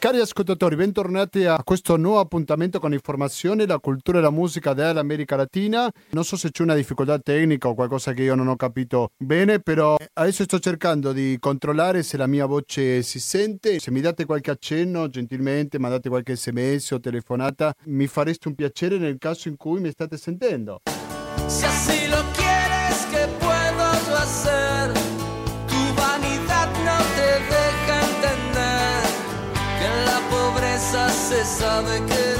Cari ascoltatori, bentornati a questo nuovo appuntamento con informazioni, la cultura e la musica dell'America Latina. Non so se c'è una difficoltà tecnica o qualcosa che io non ho capito bene, però adesso sto cercando di controllare se la mia voce si sente. Se mi date qualche accenno, gentilmente, mandate qualche sms o telefonata, mi fareste un piacere nel caso in cui mi state sentendo. Si querer.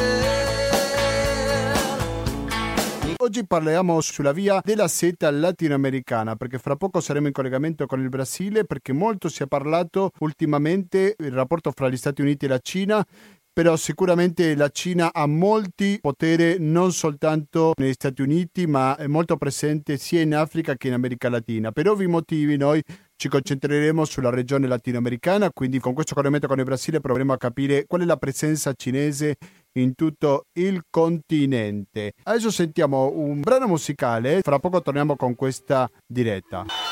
Oggi parliamo sulla via della seta latinoamericana perché fra poco saremo in collegamento con il Brasile perché molto si è parlato ultimamente del rapporto fra gli Stati Uniti e la Cina però sicuramente la Cina ha molti potere non soltanto negli Stati Uniti ma è molto presente sia in Africa che in America Latina. Per ovvi motivi noi ci concentreremo sulla regione latinoamericana, quindi con questo collegamento con il Brasile proveremo a capire qual è la presenza cinese in tutto il continente. Adesso sentiamo un brano musicale, fra poco torniamo con questa diretta.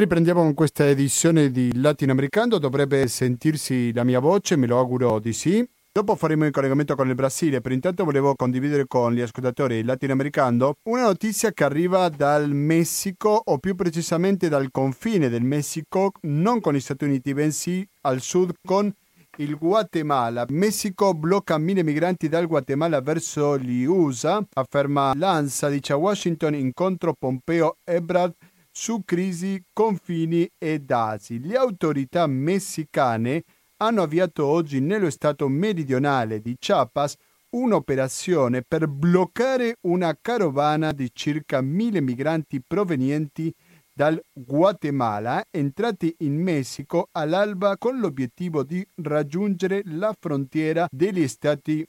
Riprendiamo con questa edizione di Latinoamericano, dovrebbe sentirsi la mia voce, me lo auguro di sì. Dopo faremo il collegamento con il Brasile, per intanto volevo condividere con gli ascoltatori latinoamericano una notizia che arriva dal Messico o più precisamente dal confine del Messico, non con gli Stati Uniti, bensì al sud con il Guatemala. Messico blocca mille migranti dal Guatemala verso gli USA, afferma l'ANSA, dice Washington incontro Pompeo-Ebrard su crisi, confini e dazi. Le autorità messicane hanno avviato oggi nello stato meridionale di Chiapas un'operazione per bloccare una carovana di circa mille migranti provenienti dal Guatemala entrati in Messico all'alba con l'obiettivo di raggiungere la frontiera degli Stati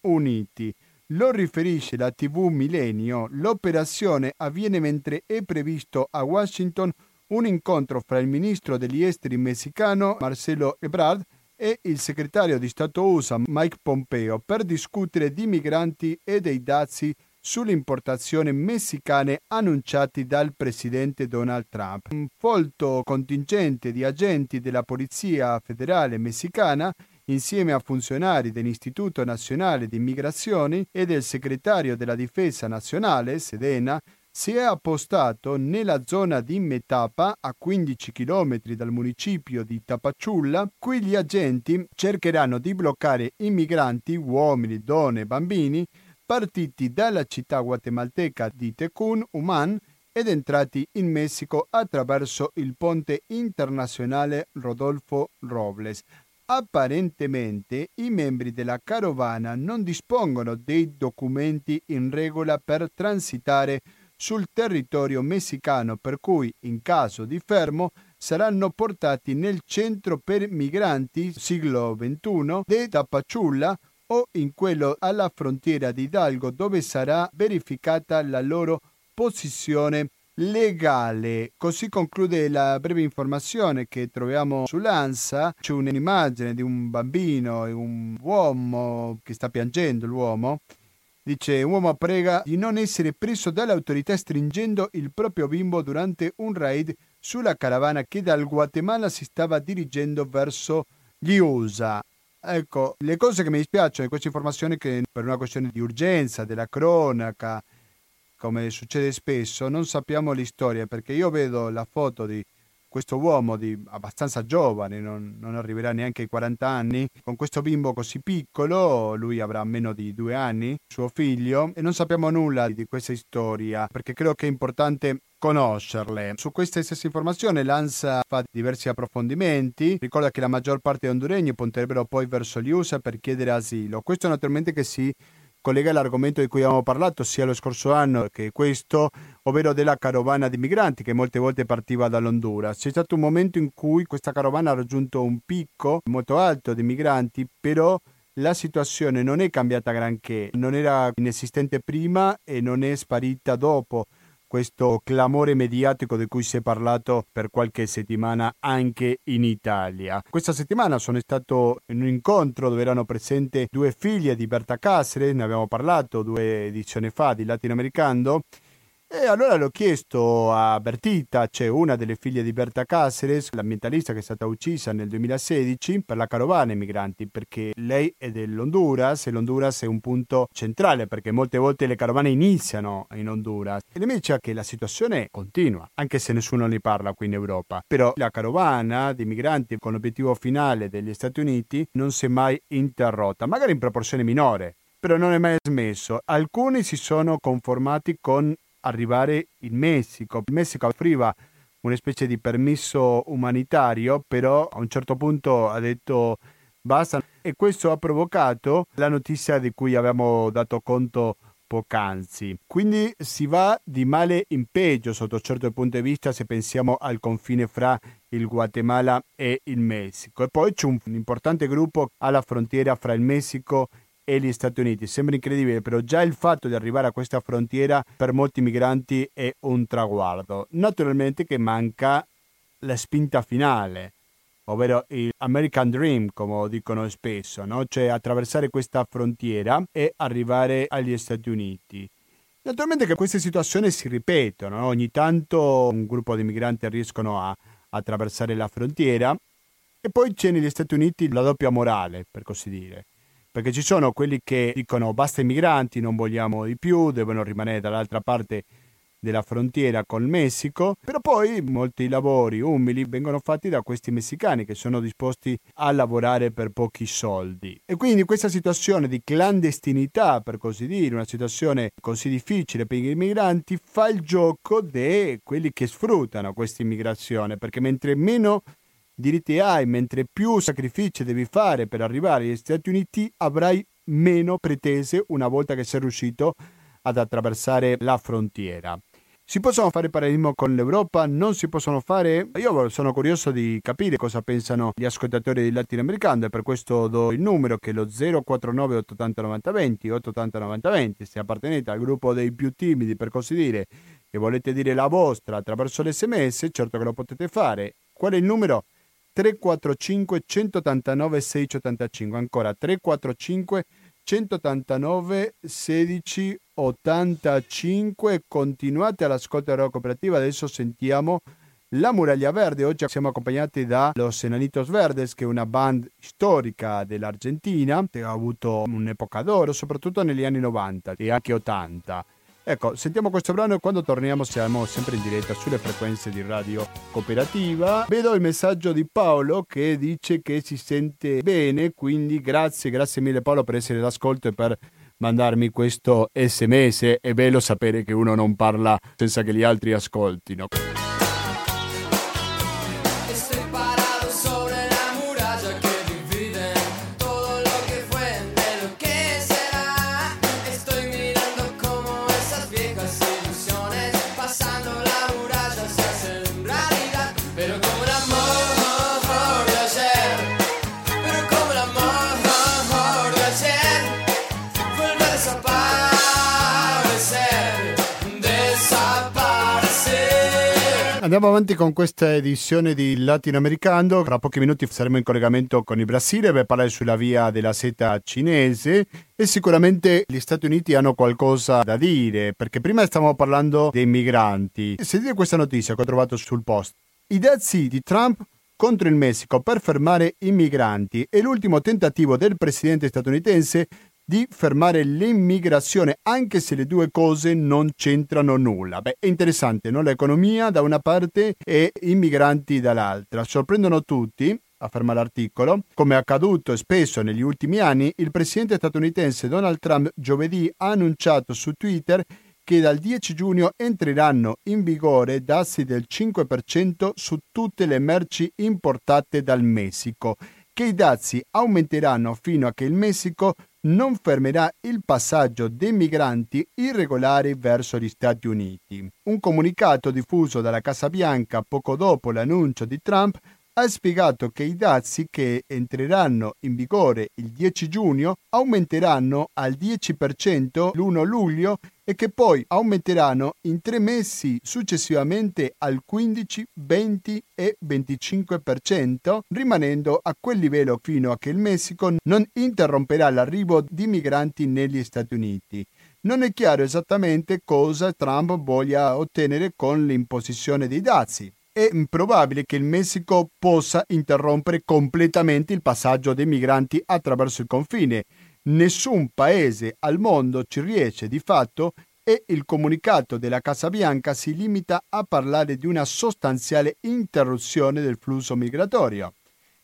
Uniti. Lo riferisce la TV Millennio. L'operazione avviene mentre è previsto a Washington un incontro fra il ministro degli esteri messicano Marcelo Ebrard e il segretario di Stato USA Mike Pompeo per discutere di migranti e dei dazi sulle importazioni messicane annunciati dal presidente Donald Trump. Un folto contingente di agenti della Polizia federale messicana insieme a funzionari dell'Istituto Nazionale di Immigrazioni e del segretario della Difesa Nazionale, Sedena, si è appostato nella zona di Metapa, a 15 km dal municipio di Tapacciulla. Qui gli agenti cercheranno di bloccare i migranti, uomini, donne e bambini, partiti dalla città guatemalteca di Tecún, Uman, ed entrati in Messico attraverso il ponte internazionale Rodolfo Robles. Apparentemente i membri della carovana non dispongono dei documenti in regola per transitare sul territorio messicano per cui in caso di fermo saranno portati nel centro per migranti siglo XXI di Tapacciulla o in quello alla frontiera di Hidalgo dove sarà verificata la loro posizione legale. Così conclude la breve informazione che troviamo sull'ANSA. C'è un'immagine di un bambino e un uomo che sta piangendo l'uomo. Dice, un uomo prega di non essere preso dalle autorità stringendo il proprio bimbo durante un raid sulla caravana che dal Guatemala si stava dirigendo verso gli USA. Ecco, le cose che mi dispiacciono di questa informazione che per una questione di urgenza, della cronaca, come succede spesso, non sappiamo le storie perché io vedo la foto di questo uomo di abbastanza giovane, non, non, arriverà neanche ai 40 anni, con questo bimbo così piccolo, lui avrà meno di due anni, suo figlio, e non sappiamo nulla di questa storia perché credo che è importante conoscerle. Su queste stesse informazioni l'ANSA fa diversi approfondimenti, ricorda che la maggior parte dei honduregni punterebbero poi verso gli USA per chiedere asilo. Questo naturalmente che si collega l'argomento di cui abbiamo parlato sia lo scorso anno che questo, ovvero della carovana di migranti che molte volte partiva dall'Honduras. C'è stato un momento in cui questa carovana ha raggiunto un picco molto alto di migranti, però la situazione non è cambiata granché, non era inesistente prima e non è sparita dopo questo clamore mediatico di cui si è parlato per qualche settimana anche in Italia. Questa settimana sono stato in un incontro dove erano presenti due figlie di Berta Cáceres, ne abbiamo parlato due edizioni fa di Latinoamericano, e allora l'ho chiesto a Bertita, c'è una delle figlie di Berta Cáceres, l'ambientalista che è stata uccisa nel 2016 per la carovana ai migranti, perché lei è dell'Honduras e l'Honduras è un punto centrale perché molte volte le carovane iniziano in Honduras. E lei mi dice che la situazione continua, anche se nessuno ne parla qui in Europa. Però la carovana di migranti con l'obiettivo finale degli Stati Uniti non si è mai interrotta, magari in proporzione minore, però non è mai smesso. Alcuni si sono conformati con arrivare in Messico. Il Messico offriva una specie di permesso umanitario, però a un certo punto ha detto basta e questo ha provocato la notizia di cui abbiamo dato conto poc'anzi. Quindi si va di male in peggio sotto un certo punto di vista se pensiamo al confine fra il Guatemala e il Messico. E poi c'è un importante gruppo alla frontiera fra il Messico e e gli Stati Uniti. Sembra incredibile, però già il fatto di arrivare a questa frontiera per molti migranti è un traguardo. Naturalmente che manca la spinta finale, ovvero il American Dream, come dicono spesso, no? cioè attraversare questa frontiera e arrivare agli Stati Uniti. Naturalmente che queste situazioni si ripetono, no? ogni tanto un gruppo di migranti riescono a attraversare la frontiera e poi c'è negli Stati Uniti la doppia morale, per così dire perché ci sono quelli che dicono basta i migranti, non vogliamo di più, devono rimanere dall'altra parte della frontiera col Messico, però poi molti lavori umili vengono fatti da questi messicani che sono disposti a lavorare per pochi soldi. E quindi questa situazione di clandestinità, per così dire, una situazione così difficile per i migranti, fa il gioco di quelli che sfruttano questa immigrazione, perché mentre meno diritti hai, mentre più sacrifici devi fare per arrivare agli Stati Uniti, avrai meno pretese una volta che sei riuscito ad attraversare la frontiera. Si possono fare parallelismo con l'Europa? Non si possono fare? Io sono curioso di capire cosa pensano gli ascoltatori di latinoamericano e per questo do il numero che è lo 049 880 9020 880 9020 se appartenete al gruppo dei più timidi per così dire e volete dire la vostra attraverso l'SMS, certo che lo potete fare. Qual è il numero? 345 189 1685 ancora 345 189 16 85 continuate all'ascolto della cooperativa. Adesso sentiamo la Muraglia Verde. Oggi siamo accompagnati da Los Enanitos Verdes che è una band storica dell'Argentina che ha avuto un'epoca d'oro soprattutto negli anni 90 e anche 80 Ecco, sentiamo questo brano e quando torniamo siamo sempre in diretta sulle frequenze di Radio Cooperativa. Vedo il messaggio di Paolo che dice che si sente bene, quindi grazie, grazie mille Paolo per essere d'ascolto e per mandarmi questo sms. È bello sapere che uno non parla senza che gli altri ascoltino. Andiamo avanti con questa edizione di Latinoamericano. Tra pochi minuti saremo in collegamento con il Brasile per parlare sulla via della seta cinese e sicuramente gli Stati Uniti hanno qualcosa da dire perché prima stavamo parlando dei migranti. Sentite questa notizia che ho trovato sul post. I dazi di Trump contro il Messico per fermare i migranti è l'ultimo tentativo del presidente statunitense di fermare l'immigrazione, anche se le due cose non c'entrano nulla. Beh, è interessante, no? L'economia da una parte e i migranti dall'altra. Sorprendono tutti, afferma l'articolo, come è accaduto spesso negli ultimi anni, il presidente statunitense Donald Trump giovedì ha annunciato su Twitter che dal 10 giugno entreranno in vigore dazi del 5% su tutte le merci importate dal Messico, che i dazi aumenteranno fino a che il Messico non fermerà il passaggio dei migranti irregolari verso gli Stati Uniti. Un comunicato diffuso dalla Casa Bianca poco dopo l'annuncio di Trump ha spiegato che i dazi che entreranno in vigore il 10 giugno aumenteranno al 10% l'1 luglio e che poi aumenteranno in tre mesi successivamente al 15, 20 e 25%, rimanendo a quel livello fino a che il Messico non interromperà l'arrivo di migranti negli Stati Uniti. Non è chiaro esattamente cosa Trump voglia ottenere con l'imposizione dei dazi è probabile che il Messico possa interrompere completamente il passaggio dei migranti attraverso il confine. Nessun paese al mondo ci riesce di fatto e il comunicato della Casa Bianca si limita a parlare di una sostanziale interruzione del flusso migratorio.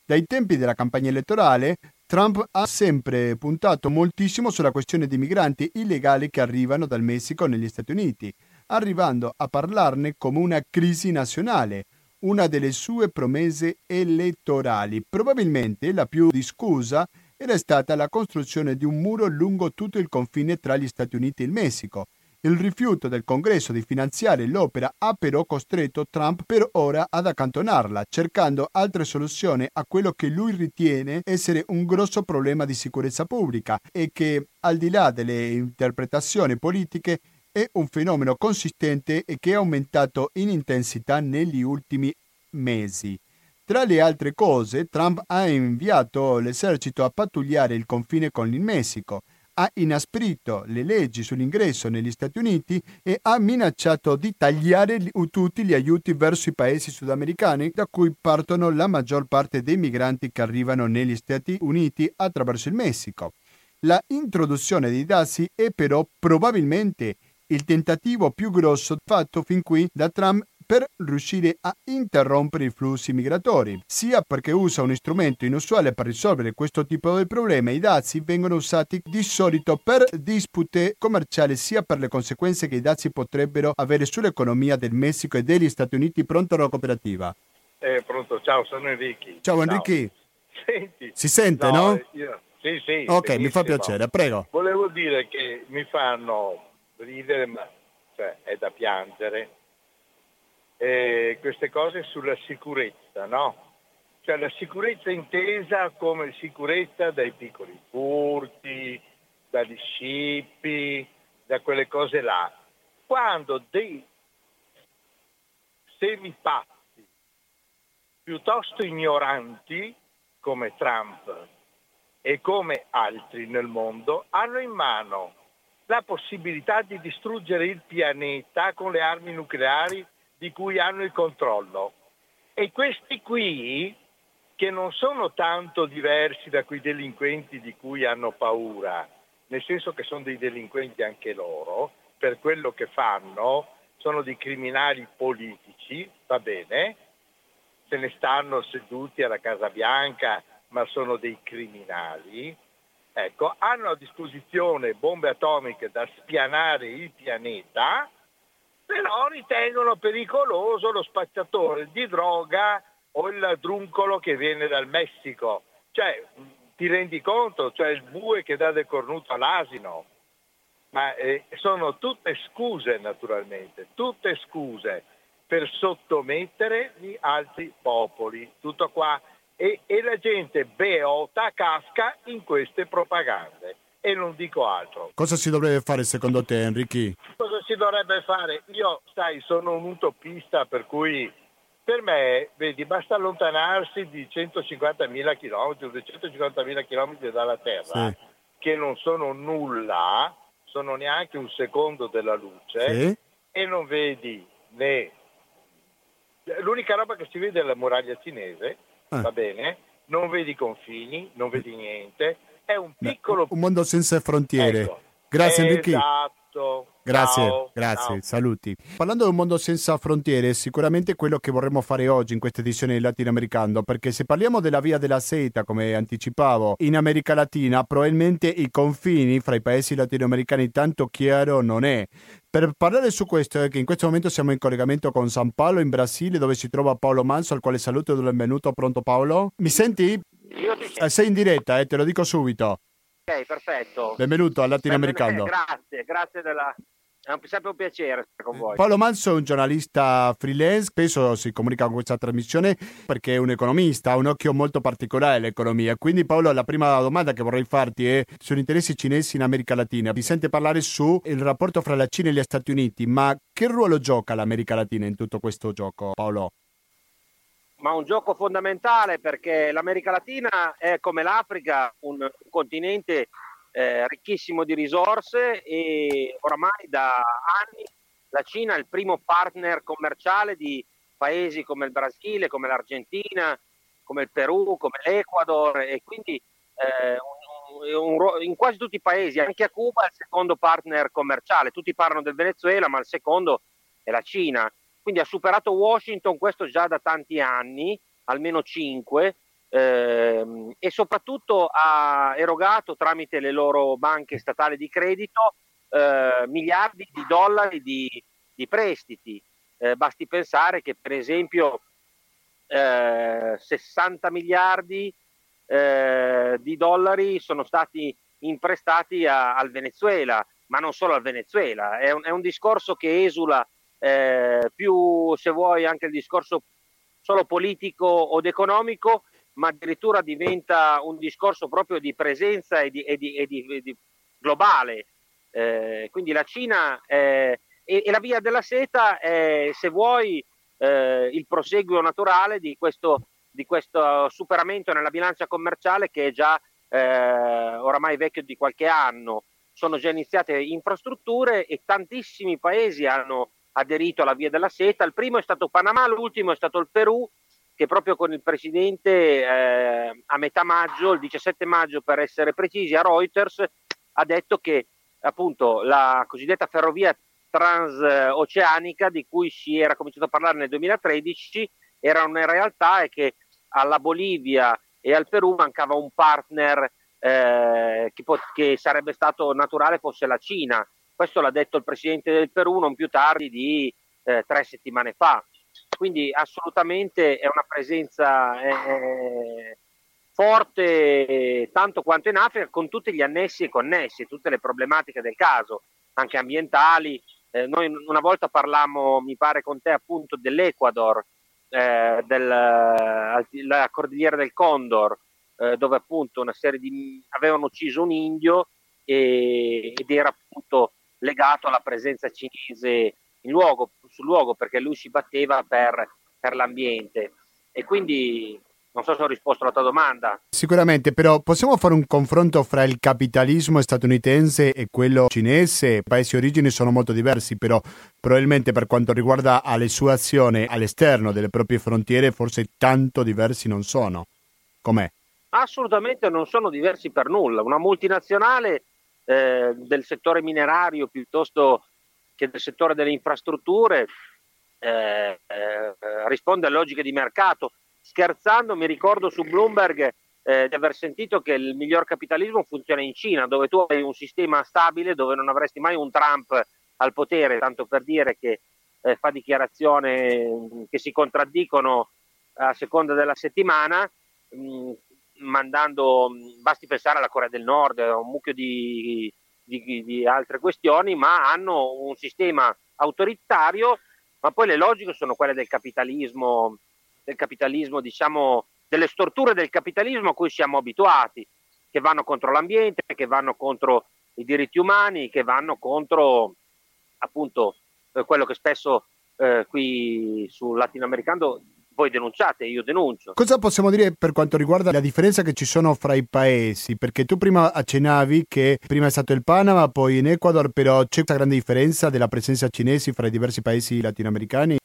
Dai tempi della campagna elettorale, Trump ha sempre puntato moltissimo sulla questione dei migranti illegali che arrivano dal Messico negli Stati Uniti arrivando a parlarne come una crisi nazionale, una delle sue promesse elettorali. Probabilmente la più discussa era stata la costruzione di un muro lungo tutto il confine tra gli Stati Uniti e il Messico. Il rifiuto del Congresso di finanziare l'opera ha però costretto Trump per ora ad accantonarla, cercando altre soluzioni a quello che lui ritiene essere un grosso problema di sicurezza pubblica e che, al di là delle interpretazioni politiche, è un fenomeno consistente e che è aumentato in intensità negli ultimi mesi. Tra le altre cose, Trump ha inviato l'esercito a pattugliare il confine con il Messico, ha inasprito le leggi sull'ingresso negli Stati Uniti e ha minacciato di tagliare tutti gli aiuti verso i paesi sudamericani da cui partono la maggior parte dei migranti che arrivano negli Stati Uniti attraverso il Messico. La introduzione dei dazi è però probabilmente il tentativo più grosso fatto fin qui da Trump per riuscire a interrompere i flussi migratori, sia perché usa un strumento inusuale per risolvere questo tipo di problema. I dazi vengono usati di solito per dispute commerciali, sia per le conseguenze che i dazi potrebbero avere sull'economia del Messico e degli Stati Uniti. Pronto alla cooperativa? Eh, pronto, ciao, sono Enrico. Ciao Enrico. Senti. Si sente, no? eh, io- sì, sì. Ok, mi fa benissimo. piacere, prego. Volevo dire che mi fanno ridere, ma cioè, è da piangere, eh, queste cose sulla sicurezza, no? Cioè la sicurezza intesa come sicurezza dai piccoli furti, dagli scippi, da quelle cose là. Quando dei semipazzi, piuttosto ignoranti, come Trump e come altri nel mondo, hanno in mano la possibilità di distruggere il pianeta con le armi nucleari di cui hanno il controllo. E questi qui, che non sono tanto diversi da quei delinquenti di cui hanno paura, nel senso che sono dei delinquenti anche loro, per quello che fanno, sono dei criminali politici, va bene, se ne stanno seduti alla Casa Bianca, ma sono dei criminali, ecco, hanno a disposizione bombe atomiche da spianare il pianeta, però ritengono pericoloso lo spacciatore di droga o il druncolo che viene dal Messico. Cioè, ti rendi conto? Cioè il bue che dà del cornuto all'asino. Ma eh, sono tutte scuse naturalmente, tutte scuse per sottomettere gli altri popoli. Tutto qua. E, e la gente beota casca in queste propagande. E non dico altro. Cosa si dovrebbe fare secondo te, Enrico? Cosa si dovrebbe fare? Io, sai, sono un utopista, per cui per me, vedi, basta allontanarsi di 150.000 km o 250.000 km dalla Terra, Sì. che non sono nulla, sono neanche un secondo della luce, Sì? e non vedi né... L'unica roba che si vede è la muraglia cinese, Ah. va bene? Non vedi confini, non vedi niente, è un piccolo... Un mondo senza frontiere. Ecco. Grazie Enrico. Esatto. Grazie, Ciao, grazie, ciao. saluti. Parlando di un mondo senza frontiere, sicuramente quello che vorremmo fare oggi in questa edizione di Latinoamericano, perché se parliamo della via della seta, come anticipavo, in America Latina, probabilmente i confini fra i paesi latinoamericani tanto chiaro non è. Per parlare su questo, è che in questo momento siamo in collegamento con San Paolo, in Brasile, dove si trova Paolo Manso, al quale saluto e benvenuto. Pronto Paolo? Mi senti? Eh, sei in diretta, eh, te lo dico subito. Ok, perfetto. Benvenuto al Latinoamericano. Eh, grazie, grazie della... È un- sempre un piacere stare con voi. Paolo Manso è un giornalista freelance, spesso si comunica con questa trasmissione perché è un economista, ha un occhio molto particolare all'economia. Quindi Paolo, la prima domanda che vorrei farti è sugli interessi cinesi in America Latina. Vi sente parlare sul rapporto fra la Cina e gli Stati Uniti, ma che ruolo gioca l'America Latina in tutto questo gioco, Paolo? Ma un gioco fondamentale perché l'America Latina è come l'Africa un, un continente eh, ricchissimo di risorse e oramai da anni la Cina è il primo partner commerciale di paesi come il Brasile, come l'Argentina, come il Perù, come l'Ecuador e quindi eh, un- un- in quasi tutti i paesi, anche a Cuba è il secondo partner commerciale. Tutti parlano del Venezuela, ma il secondo è la Cina. Quindi ha superato Washington, questo già da tanti anni, almeno cinque, ehm, e soprattutto ha erogato tramite le loro banche statali di credito eh, miliardi di dollari di, di prestiti. Eh, basti pensare che per esempio eh, 60 miliardi eh, di dollari sono stati imprestati a- al Venezuela, ma non solo al Venezuela, è un, è un discorso che esula eh, più, se vuoi, anche il discorso solo politico o economico, ma addirittura diventa un discorso proprio di presenza e di, e di- e di- e di globale. Eh, quindi la Cina e, e la via della seta è, se vuoi, eh, il proseguo naturale di questo, di questo superamento nella bilancia commerciale che è già eh, oramai vecchio di qualche anno. Sono già iniziate infrastrutture e tantissimi paesi hanno aderito alla via della seta. Il primo è stato Panama, l'ultimo è stato il Perù, che proprio con il presidente eh, a metà maggio, il 17 maggio per essere precisi, a Reuters ha detto che appunto la cosiddetta ferrovia transoceanica di cui si era cominciato a parlare nel 2013 era una realtà e che alla Bolivia e al Perù mancava un partner eh, che, po- che sarebbe stato naturale fosse la Cina. Questo l'ha detto il presidente del Perù non più tardi di eh, tre settimane fa. Quindi assolutamente è una presenza eh, forte tanto quanto in Africa con tutti gli annessi e connessi, tutte le problematiche del caso, anche ambientali. Eh, noi una volta parlammo, mi pare con te appunto dell'Ecuador, eh, della cordigliera del Condor, eh, dove appunto una serie di avevano ucciso un indio e- ed era appunto legato alla presenza cinese in luogo, sul luogo perché lui si batteva per, per l'ambiente. E quindi non so se ho risposto alla tua domanda. Sicuramente, però possiamo fare un confronto fra il capitalismo statunitense e quello cinese? I paesi origini sono molto diversi, però probabilmente per quanto riguarda alle sue azioni all'esterno delle proprie frontiere, forse tanto diversi non sono. Com'è? Assolutamente non sono diversi per nulla. Una multinazionale eh, del settore minerario piuttosto che del settore delle infrastrutture eh, eh, risponde a logiche di mercato. Scherzando, mi ricordo su Bloomberg eh, di aver sentito che il miglior capitalismo funziona in Cina, dove tu hai un sistema stabile, dove non avresti mai un Trump al potere, tanto per dire che eh, fa dichiarazioni che si contraddicono a seconda della settimana. Mandando, basti pensare alla Corea del Nord, un mucchio di, di- di altre questioni, ma hanno un sistema autoritario, ma poi le logiche sono quelle del capitalismo, del capitalismo, diciamo, delle storture del capitalismo a cui siamo abituati, che vanno contro l'ambiente, che vanno contro i diritti umani, che vanno contro appunto eh, quello che spesso eh, qui sul latinoamericano voi denunciate, io denuncio. Cosa possiamo dire per quanto riguarda la differenza che ci sono fra i paesi? Perché tu prima accennavi che prima è stato il Panama, poi in Ecuador, però c'è questa grande differenza della presenza cinese fra i diversi paesi latinoamericani?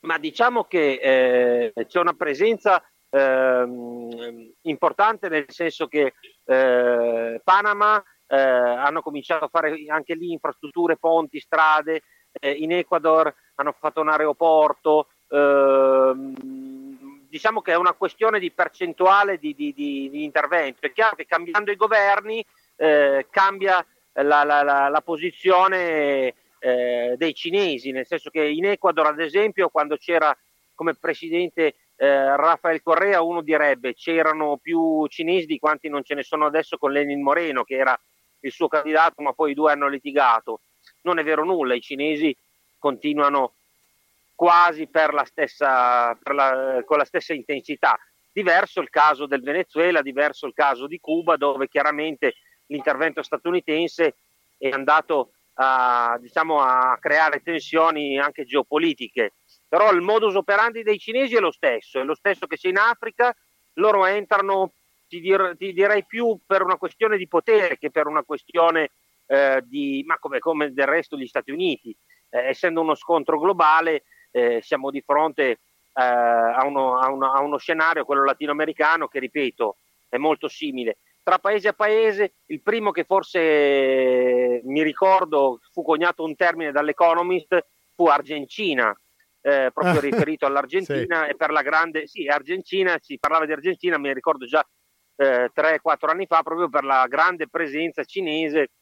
Ma diciamo che eh, c'è una presenza ehm, importante nel senso che eh, Panama eh, hanno cominciato a fare anche lì infrastrutture, ponti, strade, eh, in Ecuador hanno fatto un aeroporto. Ehm, diciamo che è una questione di percentuale di, di- di- di intervento. È chiaro che cambiando i governi eh, cambia la, la- la- la posizione eh, dei cinesi, nel senso che in Ecuador, ad esempio, quando c'era come presidente eh, Rafael Correa, uno direbbe c'erano più cinesi di quanti non ce ne sono adesso con Lenin Moreno, che era il suo candidato, ma poi i due hanno litigato. Non è vero nulla, i cinesi continuano quasi per la stessa, per la, con la stessa intensità. Diverso il caso del Venezuela, diverso il caso di Cuba, dove chiaramente l'intervento statunitense è andato a, diciamo, a creare tensioni anche geopolitiche. Però il modus operandi dei cinesi è lo stesso, è lo stesso che c'è in Africa, loro entrano, ti, dir, ti direi più per una questione di potere che per una questione eh, di, ma come, come, del resto gli Stati Uniti, eh, essendo uno scontro globale, eh, siamo di fronte eh, a uno, a, uno, a, uno, scenario, quello latinoamericano, che ripeto è molto simile. Tra paese a paese, il primo che forse mi ricordo fu coniato un termine dall'Economist fu Argentina, eh, proprio riferito all'Argentina sì. e per la grande, sì, Argentina, si parlava di Argentina, mi ricordo già eh, 3-4 anni fa, proprio per la grande presenza cinese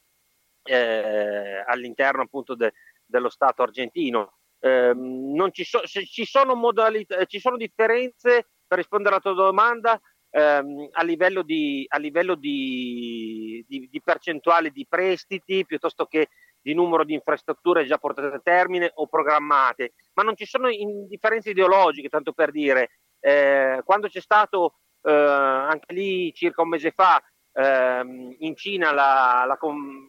eh, all'interno appunto de, dello Stato argentino. Eh, ci, so, ci, sono modalità, ci sono differenze per rispondere alla tua domanda ehm, a livello, di, a livello di, di, di, percentuale di prestiti piuttosto che di numero di infrastrutture già portate a termine o programmate, ma non ci sono differenze ideologiche, tanto per dire. Eh, quando c'è stato eh, anche lì circa un mese fa ehm, in Cina la, la,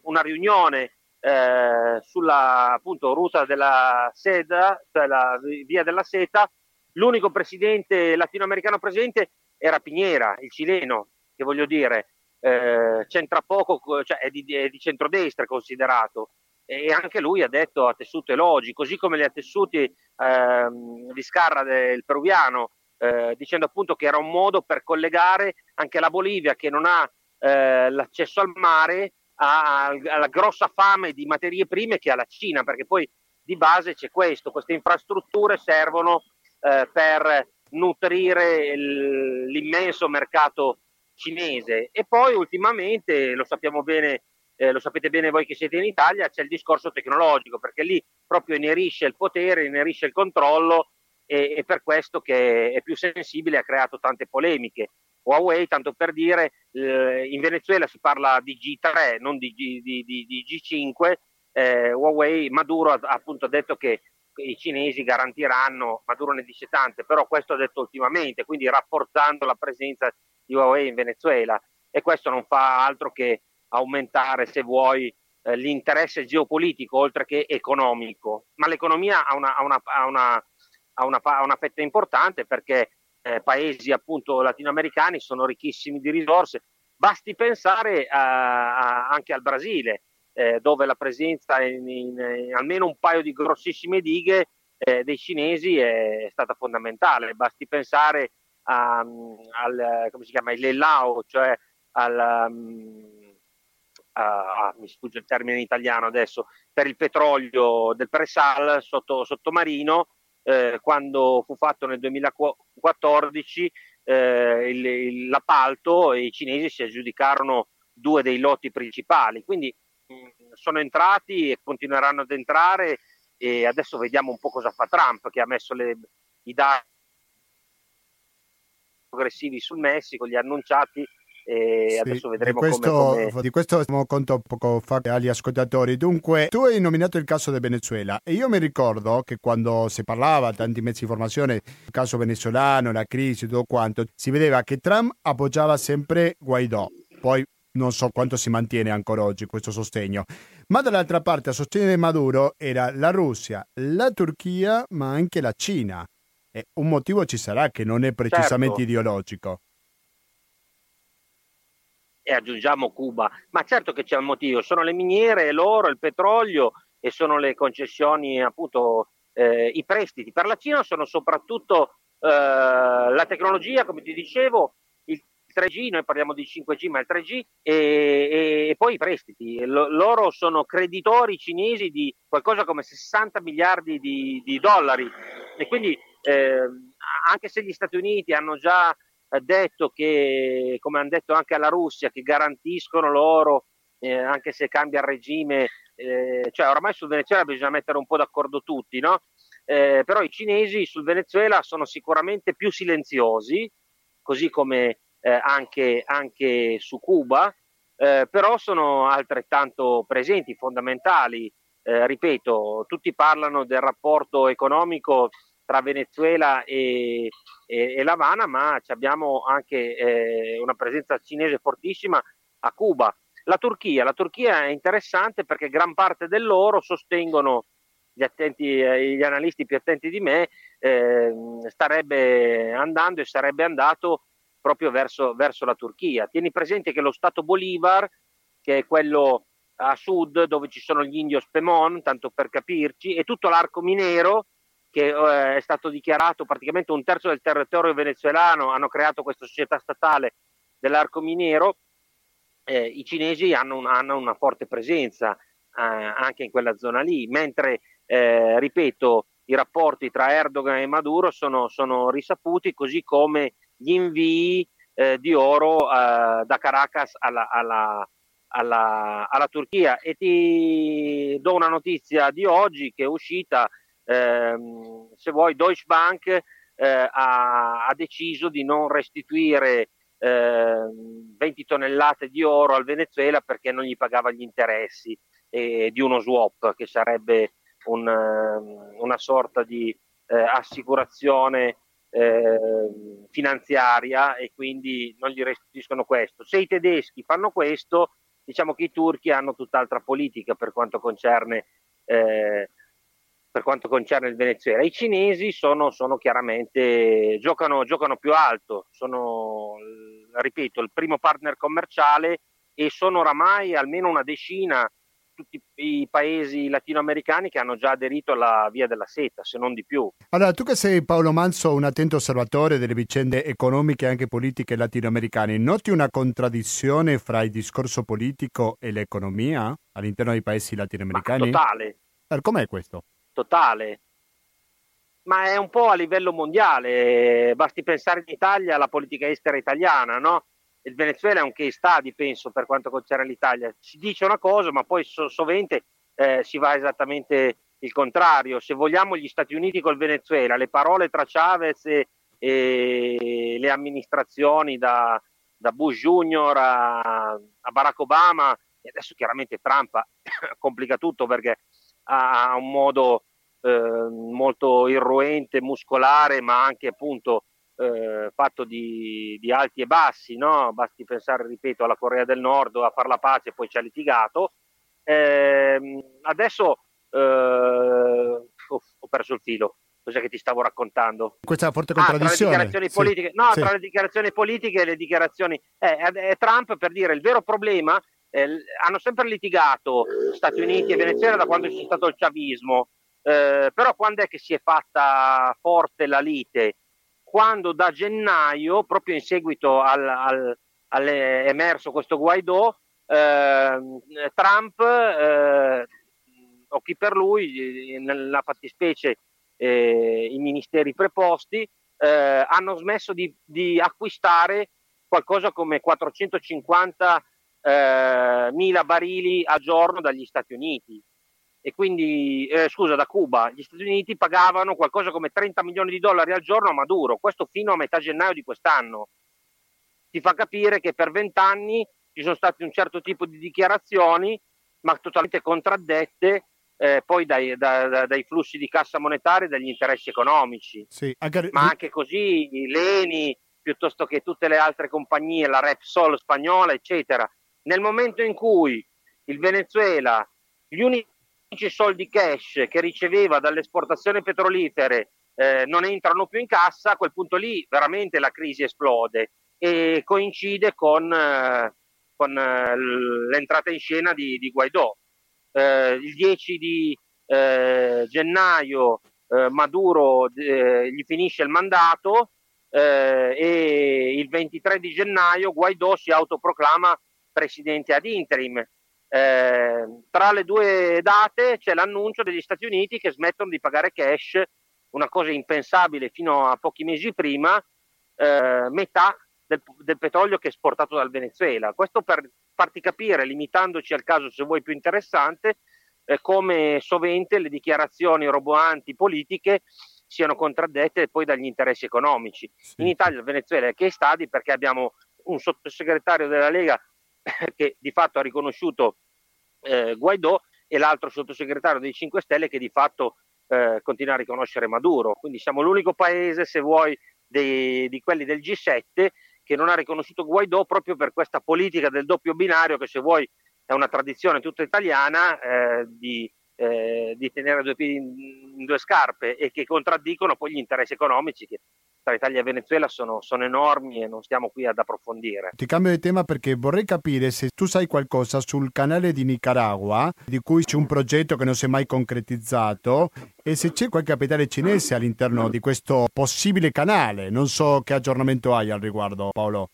una riunione eh, sulla appunto, ruta della seda, cioè la via della seta, l'unico presidente latinoamericano presente era Piñera, il cileno, che voglio dire, eh, c'entra poco, cioè è di, è di centrodestra considerato. E anche lui ha detto, ha tessuto elogi, così come li ha tessuti eh, Viscarra del peruviano, eh, dicendo appunto che era un modo per collegare anche la Bolivia, che non ha eh, l'accesso al mare, alla grossa fame di materie prime che ha la Cina, perché poi di base c'è questo, queste infrastrutture servono eh, per nutrire il, l'immenso mercato cinese. E poi ultimamente lo sappiamo bene eh, lo sapete bene voi che siete in Italia c'è il discorso tecnologico perché lì proprio inerisce il potere inerisce il controllo e, e per questo che è più sensibile ha creato tante polemiche. Huawei, tanto per dire, eh, in Venezuela si parla di G3, non di, G, di, di, di G5. Eh, Huawei, Maduro ha appunto detto che i cinesi garantiranno, Maduro ne dice tante, però questo ha detto ultimamente, quindi rafforzando la presenza di Huawei in Venezuela e questo non fa altro che aumentare, se vuoi, eh, l'interesse geopolitico oltre che economico. Ma l'economia ha una, ha una, ha una, ha una, fetta importante perché eh, paesi appunto latinoamericani sono ricchissimi di risorse. Basti pensare a, a, anche al Brasile, eh, dove la presenza in, in, in, almeno un paio di grossissime dighe eh, dei cinesi è, stata fondamentale. Basti pensare a, al come si chiama, il Lelao, cioè al, um, a, mi sfugge il termine in italiano adesso, per il petrolio del pre-sal sotto, sottomarino, eh, quando fu fatto nel 2014 eh, il, il, l'appalto e i cinesi si aggiudicarono due dei lotti principali. Quindi sono entrati e continueranno ad entrare e adesso vediamo un po' cosa fa Trump che ha messo le, i dati progressivi sul Messico, li ha annunciati e sì, adesso vedremo di questo, come, come... Di questo stiamo conto poco fa agli ascoltatori. Dunque, tu hai nominato il caso del Venezuela e io mi ricordo che quando si parlava, tanti mezzi di informazione, il caso venezuelano, la crisi, tutto quanto, si vedeva che Trump appoggiava sempre Guaidó. Poi non so quanto si mantiene ancora oggi questo sostegno. Ma dall'altra parte a sostenere Maduro era la Russia, la Turchia, ma anche la Cina. E un motivo ci sarà che non è precisamente certo. ideologico. E aggiungiamo Cuba, ma certo che c'è un motivo, sono le miniere, l'oro, il petrolio e sono le concessioni, appunto, eh, i prestiti. Per la Cina sono soprattutto eh, la tecnologia, come ti dicevo, 3G, noi parliamo di 5G ma il 3G e, e, e poi i prestiti. L- loro sono creditori cinesi di qualcosa come 60 miliardi di, di dollari e quindi eh, anche se gli Stati Uniti hanno già detto che, come hanno detto anche alla Russia, che garantiscono loro, eh, anche se cambia il regime, eh, cioè oramai sul Venezuela bisogna mettere un po' d'accordo tutti, no? eh, però i cinesi sul Venezuela sono sicuramente più silenziosi, così come eh, anche, anche, su Cuba, eh, però sono altrettanto presenti, fondamentali. Eh, ripeto, tutti parlano del rapporto economico tra Venezuela e, e, e L'Havana, ma abbiamo anche eh, una presenza cinese fortissima a Cuba. La Turchia, la Turchia è interessante perché gran parte del loro sostengono gli, attenti, eh, gli analisti più attenti di me, eh, starebbe andando e sarebbe andato proprio verso, verso, la Turchia. Tieni presente che lo Stato Bolivar, che è quello a sud dove ci sono gli indios Pemon, tanto per capirci, e tutto l'arco minero che eh, è stato dichiarato praticamente un terzo del territorio venezuelano, hanno creato questa società statale dell'arco minero, eh, i cinesi hanno, un, hanno, una forte presenza eh, anche in quella zona lì, mentre, eh, ripeto, i rapporti tra Erdogan e Maduro sono, sono risaputi, così come gli invii eh, di oro eh, da Caracas alla, alla, alla, alla Turchia. E ti do una notizia di oggi che è uscita ehm, se vuoi, Deutsche Bank eh, ha, ha, deciso di non restituire eh, 20 tonnellate di oro al Venezuela perché non gli pagava gli interessi eh, di uno swap, che sarebbe un, una sorta di eh, assicurazione ehm, finanziaria e quindi non gli restituiscono questo. Se i tedeschi fanno questo, diciamo che i turchi hanno tutt'altra politica per quanto concerne eh, per quanto concerne il Venezuela. I cinesi sono, sono chiaramente, giocano, giocano, più alto, sono, ripeto, il primo partner commerciale e sono oramai almeno una decina tutti i paesi latinoamericani che hanno già aderito alla via della seta, se non di più. Allora, tu che sei Paolo Manso, un attento osservatore delle vicende economiche e anche politiche latinoamericane, noti una contraddizione fra il discorso politico e l'economia all'interno dei paesi latinoamericani? Ma totale. Com'è questo? Totale, ma è un po' a livello mondiale. Basti pensare in Italia alla politica estera italiana, no? Il Venezuela è un case study, penso, per quanto concerne l'Italia. Si dice una cosa, ma poi so- sovente eh, si va esattamente il contrario. Se vogliamo gli Stati Uniti col Venezuela, le parole tra Chavez e, e le amministrazioni da, da Bush Junior a, a, Barack Obama, e adesso chiaramente Trump complica tutto perché ha un modo eh, molto irruente, muscolare, ma anche appunto eh, fatto di, di, alti e bassi, no? basti pensare, ripeto, alla Corea del Nord a far la pace e poi ci ha litigato. Eh, adesso oh, ho perso il filo. Cos'è che ti stavo raccontando? Questa forte contraddizione. Ah, tra le dichiarazioni politiche, sì, no, sì. tra le dichiarazioni politiche e le dichiarazioni. Eh, è Trump per dire il vero problema eh, hanno sempre litigato Stati Uniti e Venezuela da quando c'è stato il chavismo, eh, però quando è che si è fatta forte la lite? Quando da gennaio, proprio in seguito al, al, all'emerso questo Guaidò, eh, Trump, eh, o chi per lui, nella fattispecie eh, i ministeri preposti, eh, hanno smesso di, di acquistare qualcosa come 450 eh, mila barili al giorno dagli Stati Uniti e quindi, eh, scusa, da Cuba. Gli Stati Uniti pagavano qualcosa come 30 milioni di dollari al giorno a Maduro, questo fino a metà gennaio di quest'anno. Ti fa capire che per vent'anni ci sono state un certo tipo di dichiarazioni, ma totalmente contraddette eh, poi dai, da, da, dai, flussi di cassa monetaria e dagli interessi economici. Sì, anche... Ma anche così l'ENI, piuttosto che tutte le altre compagnie, la Repsol spagnola, eccetera, nel momento in cui il Venezuela, gli unici soldi cash che riceveva dalle esportazioni petrolifere eh, non entrano più in cassa, a quel punto lì veramente la crisi esplode e coincide con, eh, con eh, l'entrata in scena di, di Guaidò. Eh, il 10 di eh, gennaio eh, Maduro gli finisce il mandato e il 23 di gennaio Guaidò si autoproclama presidente ad interim. Eh, tra le due date c'è l'annuncio degli Stati Uniti che smettono di pagare cash, una cosa impensabile fino a pochi mesi prima, eh, metà del, del, petrolio che è esportato dal Venezuela. Questo per farti capire, limitandoci al caso se vuoi più interessante, eh, come sovente le dichiarazioni roboanti politiche siano contraddette poi dagli interessi economici. Sì. In Italia il Venezuela è che stadi perché abbiamo un sottosegretario della Lega che di fatto ha riconosciuto eh, Guaidò e l'altro sottosegretario dei 5 Stelle che di fatto eh, continua a riconoscere Maduro. Quindi siamo l'unico paese, se vuoi, dei- di quelli del G7 che non ha riconosciuto Guaidò proprio per questa politica del doppio binario che se vuoi è una tradizione tutta italiana eh, di, eh, di tenere due piedi in, in due scarpe e che contraddicono poi gli interessi economici che tra Italia e Venezuela sono, sono enormi e non stiamo qui ad approfondire. Ti cambio di tema perché vorrei capire se tu sai qualcosa sul canale di Nicaragua, di cui c'è un progetto che non si è mai concretizzato, e se c'è qualche capitale cinese all'interno di questo possibile canale. Non so che aggiornamento hai al riguardo, Paolo.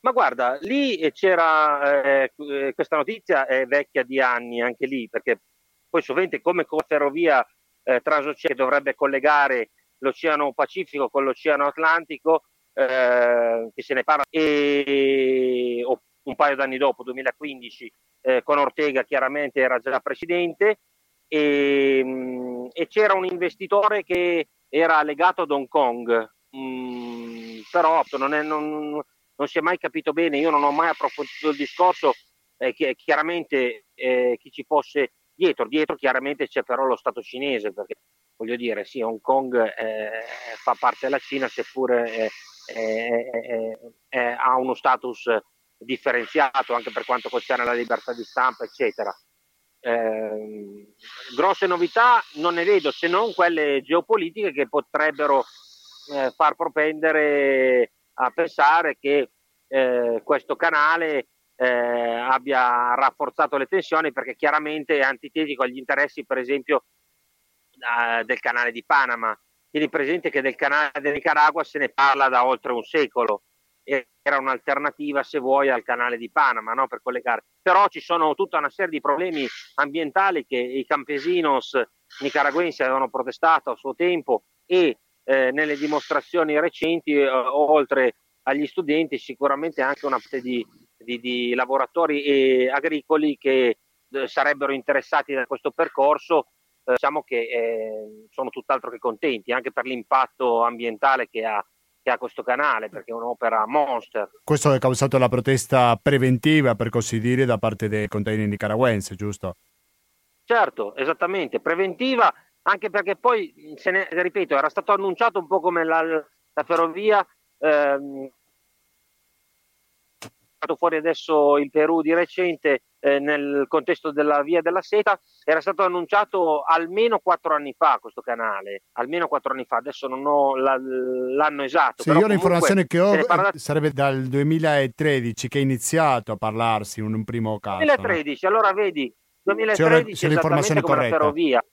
Ma guarda, lì eh, c'era eh, eh, questa notizia è vecchia di anni anche lì, perché poi sovente come con la ferrovia eh, transoceanica che dovrebbe collegare l'Oceano Pacifico con l'Oceano Atlantico, eh, che se ne parla e, un paio d'anni dopo, 2015, eh, con Ortega chiaramente era già presidente. E, mh, e c'era un investitore che era legato ad Hong Kong, Mm, però non, è, non, non si è mai capito bene, io non ho mai approfondito il discorso, eh, che chiaramente eh, chi ci fosse dietro, dietro chiaramente c'è però lo Stato cinese, perché voglio dire, sì, Hong Kong eh, fa parte della Cina, seppure eh, eh, eh, eh, ha uno status differenziato anche per quanto concerne la libertà di stampa, eccetera. Eh, grosse novità non ne vedo se non quelle geopolitiche che potrebbero far propendere a pensare che questo canale eh, abbia rafforzato le tensioni perché chiaramente è antitetico agli interessi per esempio eh, del canale di Panama. Tieni presente che del canale del Nicaragua se ne parla da oltre un secolo era un'alternativa se vuoi al canale di Panama no? per collegare però ci sono tutta una serie di problemi ambientali che i campesinos nicaragüensi avevano protestato a suo tempo e eh, nelle dimostrazioni recenti eh, oltre agli studenti sicuramente anche una parte di, di, di lavoratori e agricoli che eh, sarebbero interessati da questo percorso eh, diciamo che eh, sono tutt'altro che contenti anche per l'impatto ambientale che ha che ha questo canale perché è un'opera monster. Questo ha causato la protesta preventiva, per così dire, da parte dei contadini nicaragüensi, giusto? Certo, esattamente, preventiva anche perché poi, se ne, ripeto, era stato annunciato un po' come la, la ferrovia, ehm, fuori adesso il Perù di recente eh, nel contesto della via della seta, era stato annunciato almeno quattro anni fa questo canale, almeno quattro anni fa, adesso non ho la, l'anno esatto. Sì, io l'informazione che ho ne parla- eh, sarebbe dal 2013 che è iniziato a parlarsi in un primo caso. no? 2013, allora vedi, 2013 C'è c'è l'informazione come la corretta. ferrovia.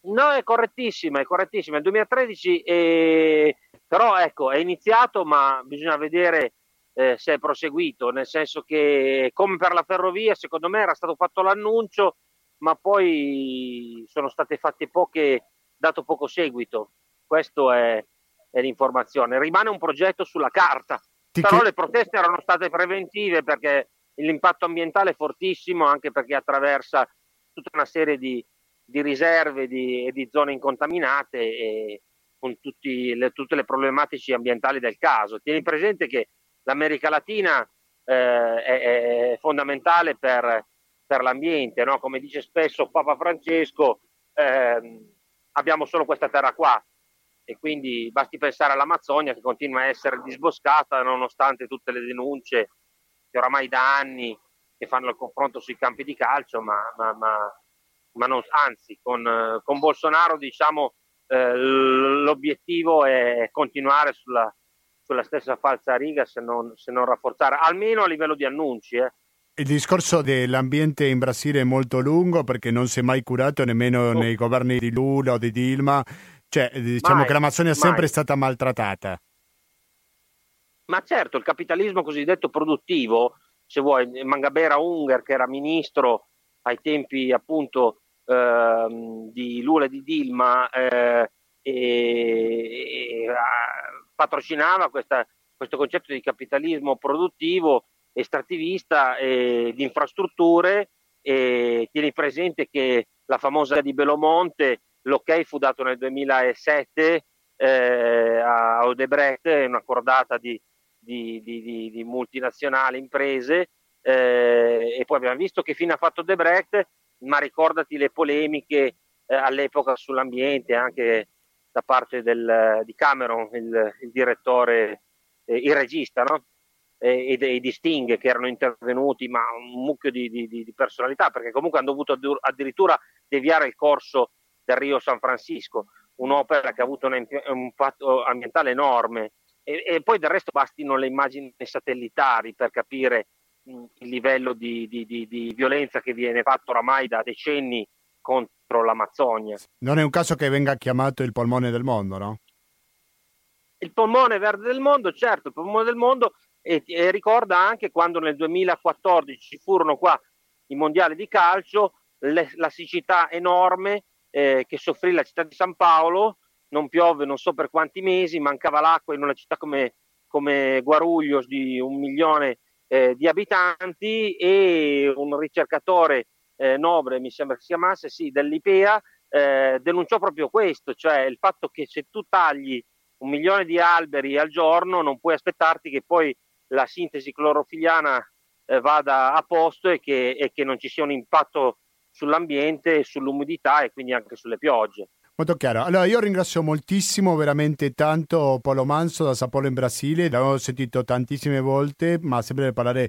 No, è correttissima, è correttissima. Il 2013, eh, però ecco, è iniziato, ma bisogna vedere eh, se è proseguito, nel senso che come per la ferrovia, secondo me era stato fatto l'annuncio, ma poi sono state fatte poche, dato poco seguito. Questa è, è l'informazione. Rimane un progetto sulla carta, Ti però che- le proteste erano state preventive perché l'impatto ambientale è fortissimo, anche perché attraversa tutta una serie di, di riserve di- e di zone incontaminate e con tutti le, tutte le problematiche ambientali del caso. Tieni presente che l'America Latina eh, è, è fondamentale per, per l'ambiente, no? come dice spesso Papa Francesco, ehm, abbiamo solo questa terra qua e quindi basti pensare all'Amazzonia che continua a essere disboscata nonostante tutte le denunce che oramai da anni che fanno il confronto sui campi di calcio, ma, ma- ma- ma non- anzi con, con Bolsonaro diciamo eh, l'obiettivo è continuare sulla, sulla stessa falsa riga se non, se non rafforzare, almeno a livello di annunci. eh. Il discorso dell'ambiente in Brasile è molto lungo perché non si è mai curato nemmeno Oh. nei governi di Lula o di Dilma. Cioè, eh, diciamo Mai, che l'Amazzonia è sempre mai. stata maltrattata. Ma certo, il capitalismo cosiddetto produttivo, se vuoi, Mangabera Unger, che era ministro ai tempi appunto ehm, di Lula e di Dilma, eh, e, e, patrocinava questa- questo concetto di capitalismo produttivo, estrattivista, e di infrastrutture e tieni presente che la famosa di Belomonte, l'ok fu dato nel 2007 eh, a Odebrecht, una cordata di, di, di, di multinazionali, imprese, eh, e poi abbiamo visto che fine ha fatto Odebrecht, ma ricordati le polemiche eh, all'epoca sull'ambiente, anche da parte del, di Cameron, il, il direttore, eh, il regista, no? e, e di Sting che erano intervenuti, ma un mucchio di, di, di, personalità, perché comunque hanno dovuto addirittura deviare il corso del Rio San Francisco, un'opera che ha avuto un, un impatto ambientale enorme. E, e, poi del resto bastino le immagini satellitari per capire mh, il livello di, di violenza che viene fatto oramai da decenni contro l'Amazzonia. Non è un caso che venga chiamato il polmone del mondo, no? Il polmone verde del mondo, certo, il polmone del mondo e, e ricorda anche quando nel 2014 ci furono qua i mondiali di calcio, le, la siccità enorme eh, che soffrì la città di San Paolo, non piove non so per quanti mesi, mancava l'acqua in una città come, come Guarulhos di un milione eh, di abitanti e un ricercatore eh, Nobre, mi sembra che si chiamasse, sì, dell'IPEA, eh, denunciò proprio questo, cioè il fatto che se tu tagli un milione di alberi al giorno non puoi aspettarti che poi la sintesi clorofiliana eh, vada a posto e che, e che non ci sia un impatto sull'ambiente, sull'umidità e quindi anche sulle piogge. Molto chiaro. Allora io ringrazio moltissimo, veramente tanto Paolo Manso da Sapolo in Brasile, l'avevo sentito tantissime volte, ma sempre per parlare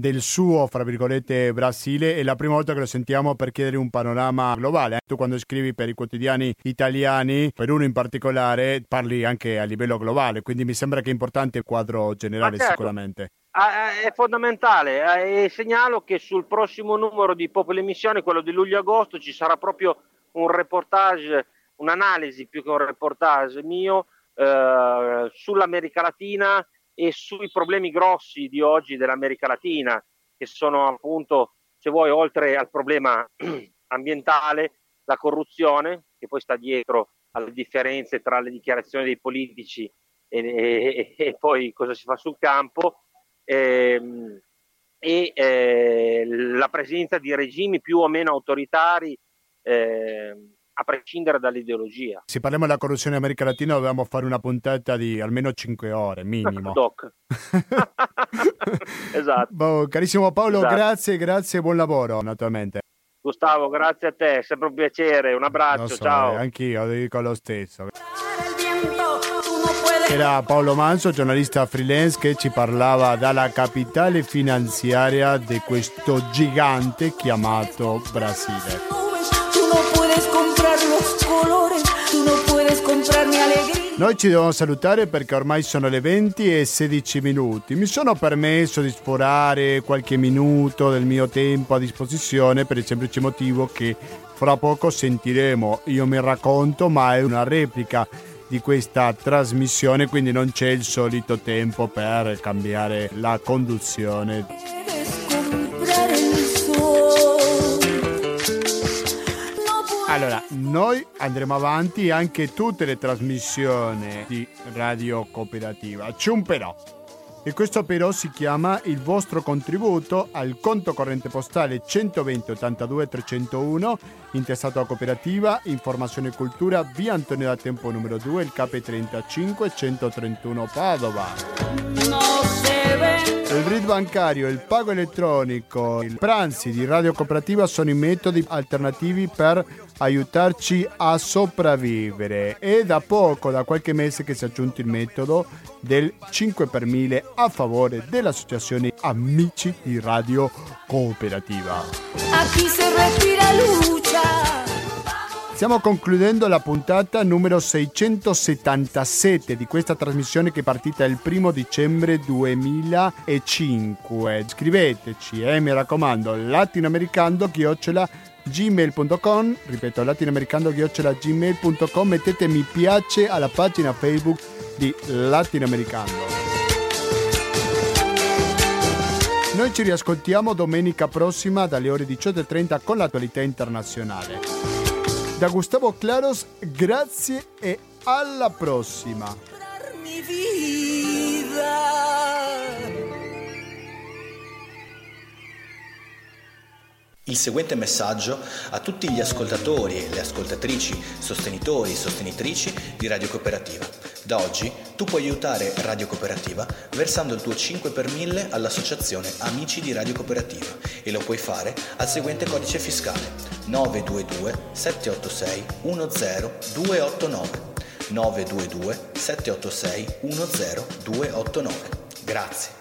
del suo, fra virgolette, Brasile. È la prima volta che lo sentiamo per chiedere un panorama globale. Tu quando scrivi per i quotidiani italiani, per uno in particolare, parli anche a livello globale, quindi mi sembra che è importante il quadro generale certo. sicuramente. Ah, eh, è fondamentale e segnalo che sul prossimo numero di Popolo Emissione, quello di luglio-agosto, ci sarà proprio un reportage, un'analisi più che un reportage mio eh, sull'America Latina e sui problemi grossi di oggi dell'America Latina, che sono appunto, se vuoi, oltre al problema ambientale, la corruzione, che poi sta dietro alle differenze tra le dichiarazioni dei politici e, e, e poi cosa si fa sul campo, ehm, e eh, la presenza di regimi più o meno autoritari. Eh, a prescindere dall'ideologia. Se parliamo della corruzione in America Latina dobbiamo fare una puntata di almeno 5 ore, minimo. Doc. esatto. Boh, carissimo Paolo, esatto. grazie, grazie buon lavoro naturalmente. Gustavo, grazie a te, sempre un piacere, un abbraccio, so, ciao. Eh, anch'io, dico lo stesso. Era Paolo Manso, giornalista freelance che ci parlava dalla capitale finanziaria di questo gigante chiamato Brasile. Noi ci dobbiamo salutare perché ormai sono le 20 e 16 minuti. Mi sono permesso di sforare qualche minuto del mio tempo a disposizione per il semplice motivo che fra poco sentiremo Io mi racconto, ma è una replica di questa trasmissione, quindi non c'è il solito tempo per cambiare la conduzione. Allora, noi andremo avanti anche tutte le trasmissioni di Radio Cooperativa. C'è un però. E questo però si chiama il vostro contributo al conto corrente postale 120 82 301 intestato a cooperativa Informazione e Cultura via Antonio da Tempo numero 2 il KP35 131 Padova. Il RID bancario, il pago elettronico, i pranzi di Radio Cooperativa sono i metodi alternativi per aiutarci a sopravvivere e da poco, da qualche mese che si è aggiunto il metodo del 5 per 1000 a favore dell'associazione Amici di Radio Cooperativa. Stiamo concludendo la puntata numero 677 di questa trasmissione che è partita il primo dicembre 2005. Scriveteci, eh, mi raccomando, latinoamericano chiocciola gmail.com ripeto latinoamericano chiocciola gmail.com mettete mi piace alla pagina Facebook di Latinoamericano. Noi ci riascoltiamo domenica prossima dalle ore 18.30 con l'attualità internazionale. Da Gustavo Claros, grazie e alla prossima. Il seguente messaggio a tutti gli ascoltatori e le ascoltatrici, sostenitori e sostenitrici di Radio Cooperativa. Da oggi tu puoi aiutare Radio Cooperativa versando il tuo 5 per 1000 all'associazione Amici di Radio Cooperativa e lo puoi fare al seguente codice fiscale 922 786 10289 922 786 10289. Grazie.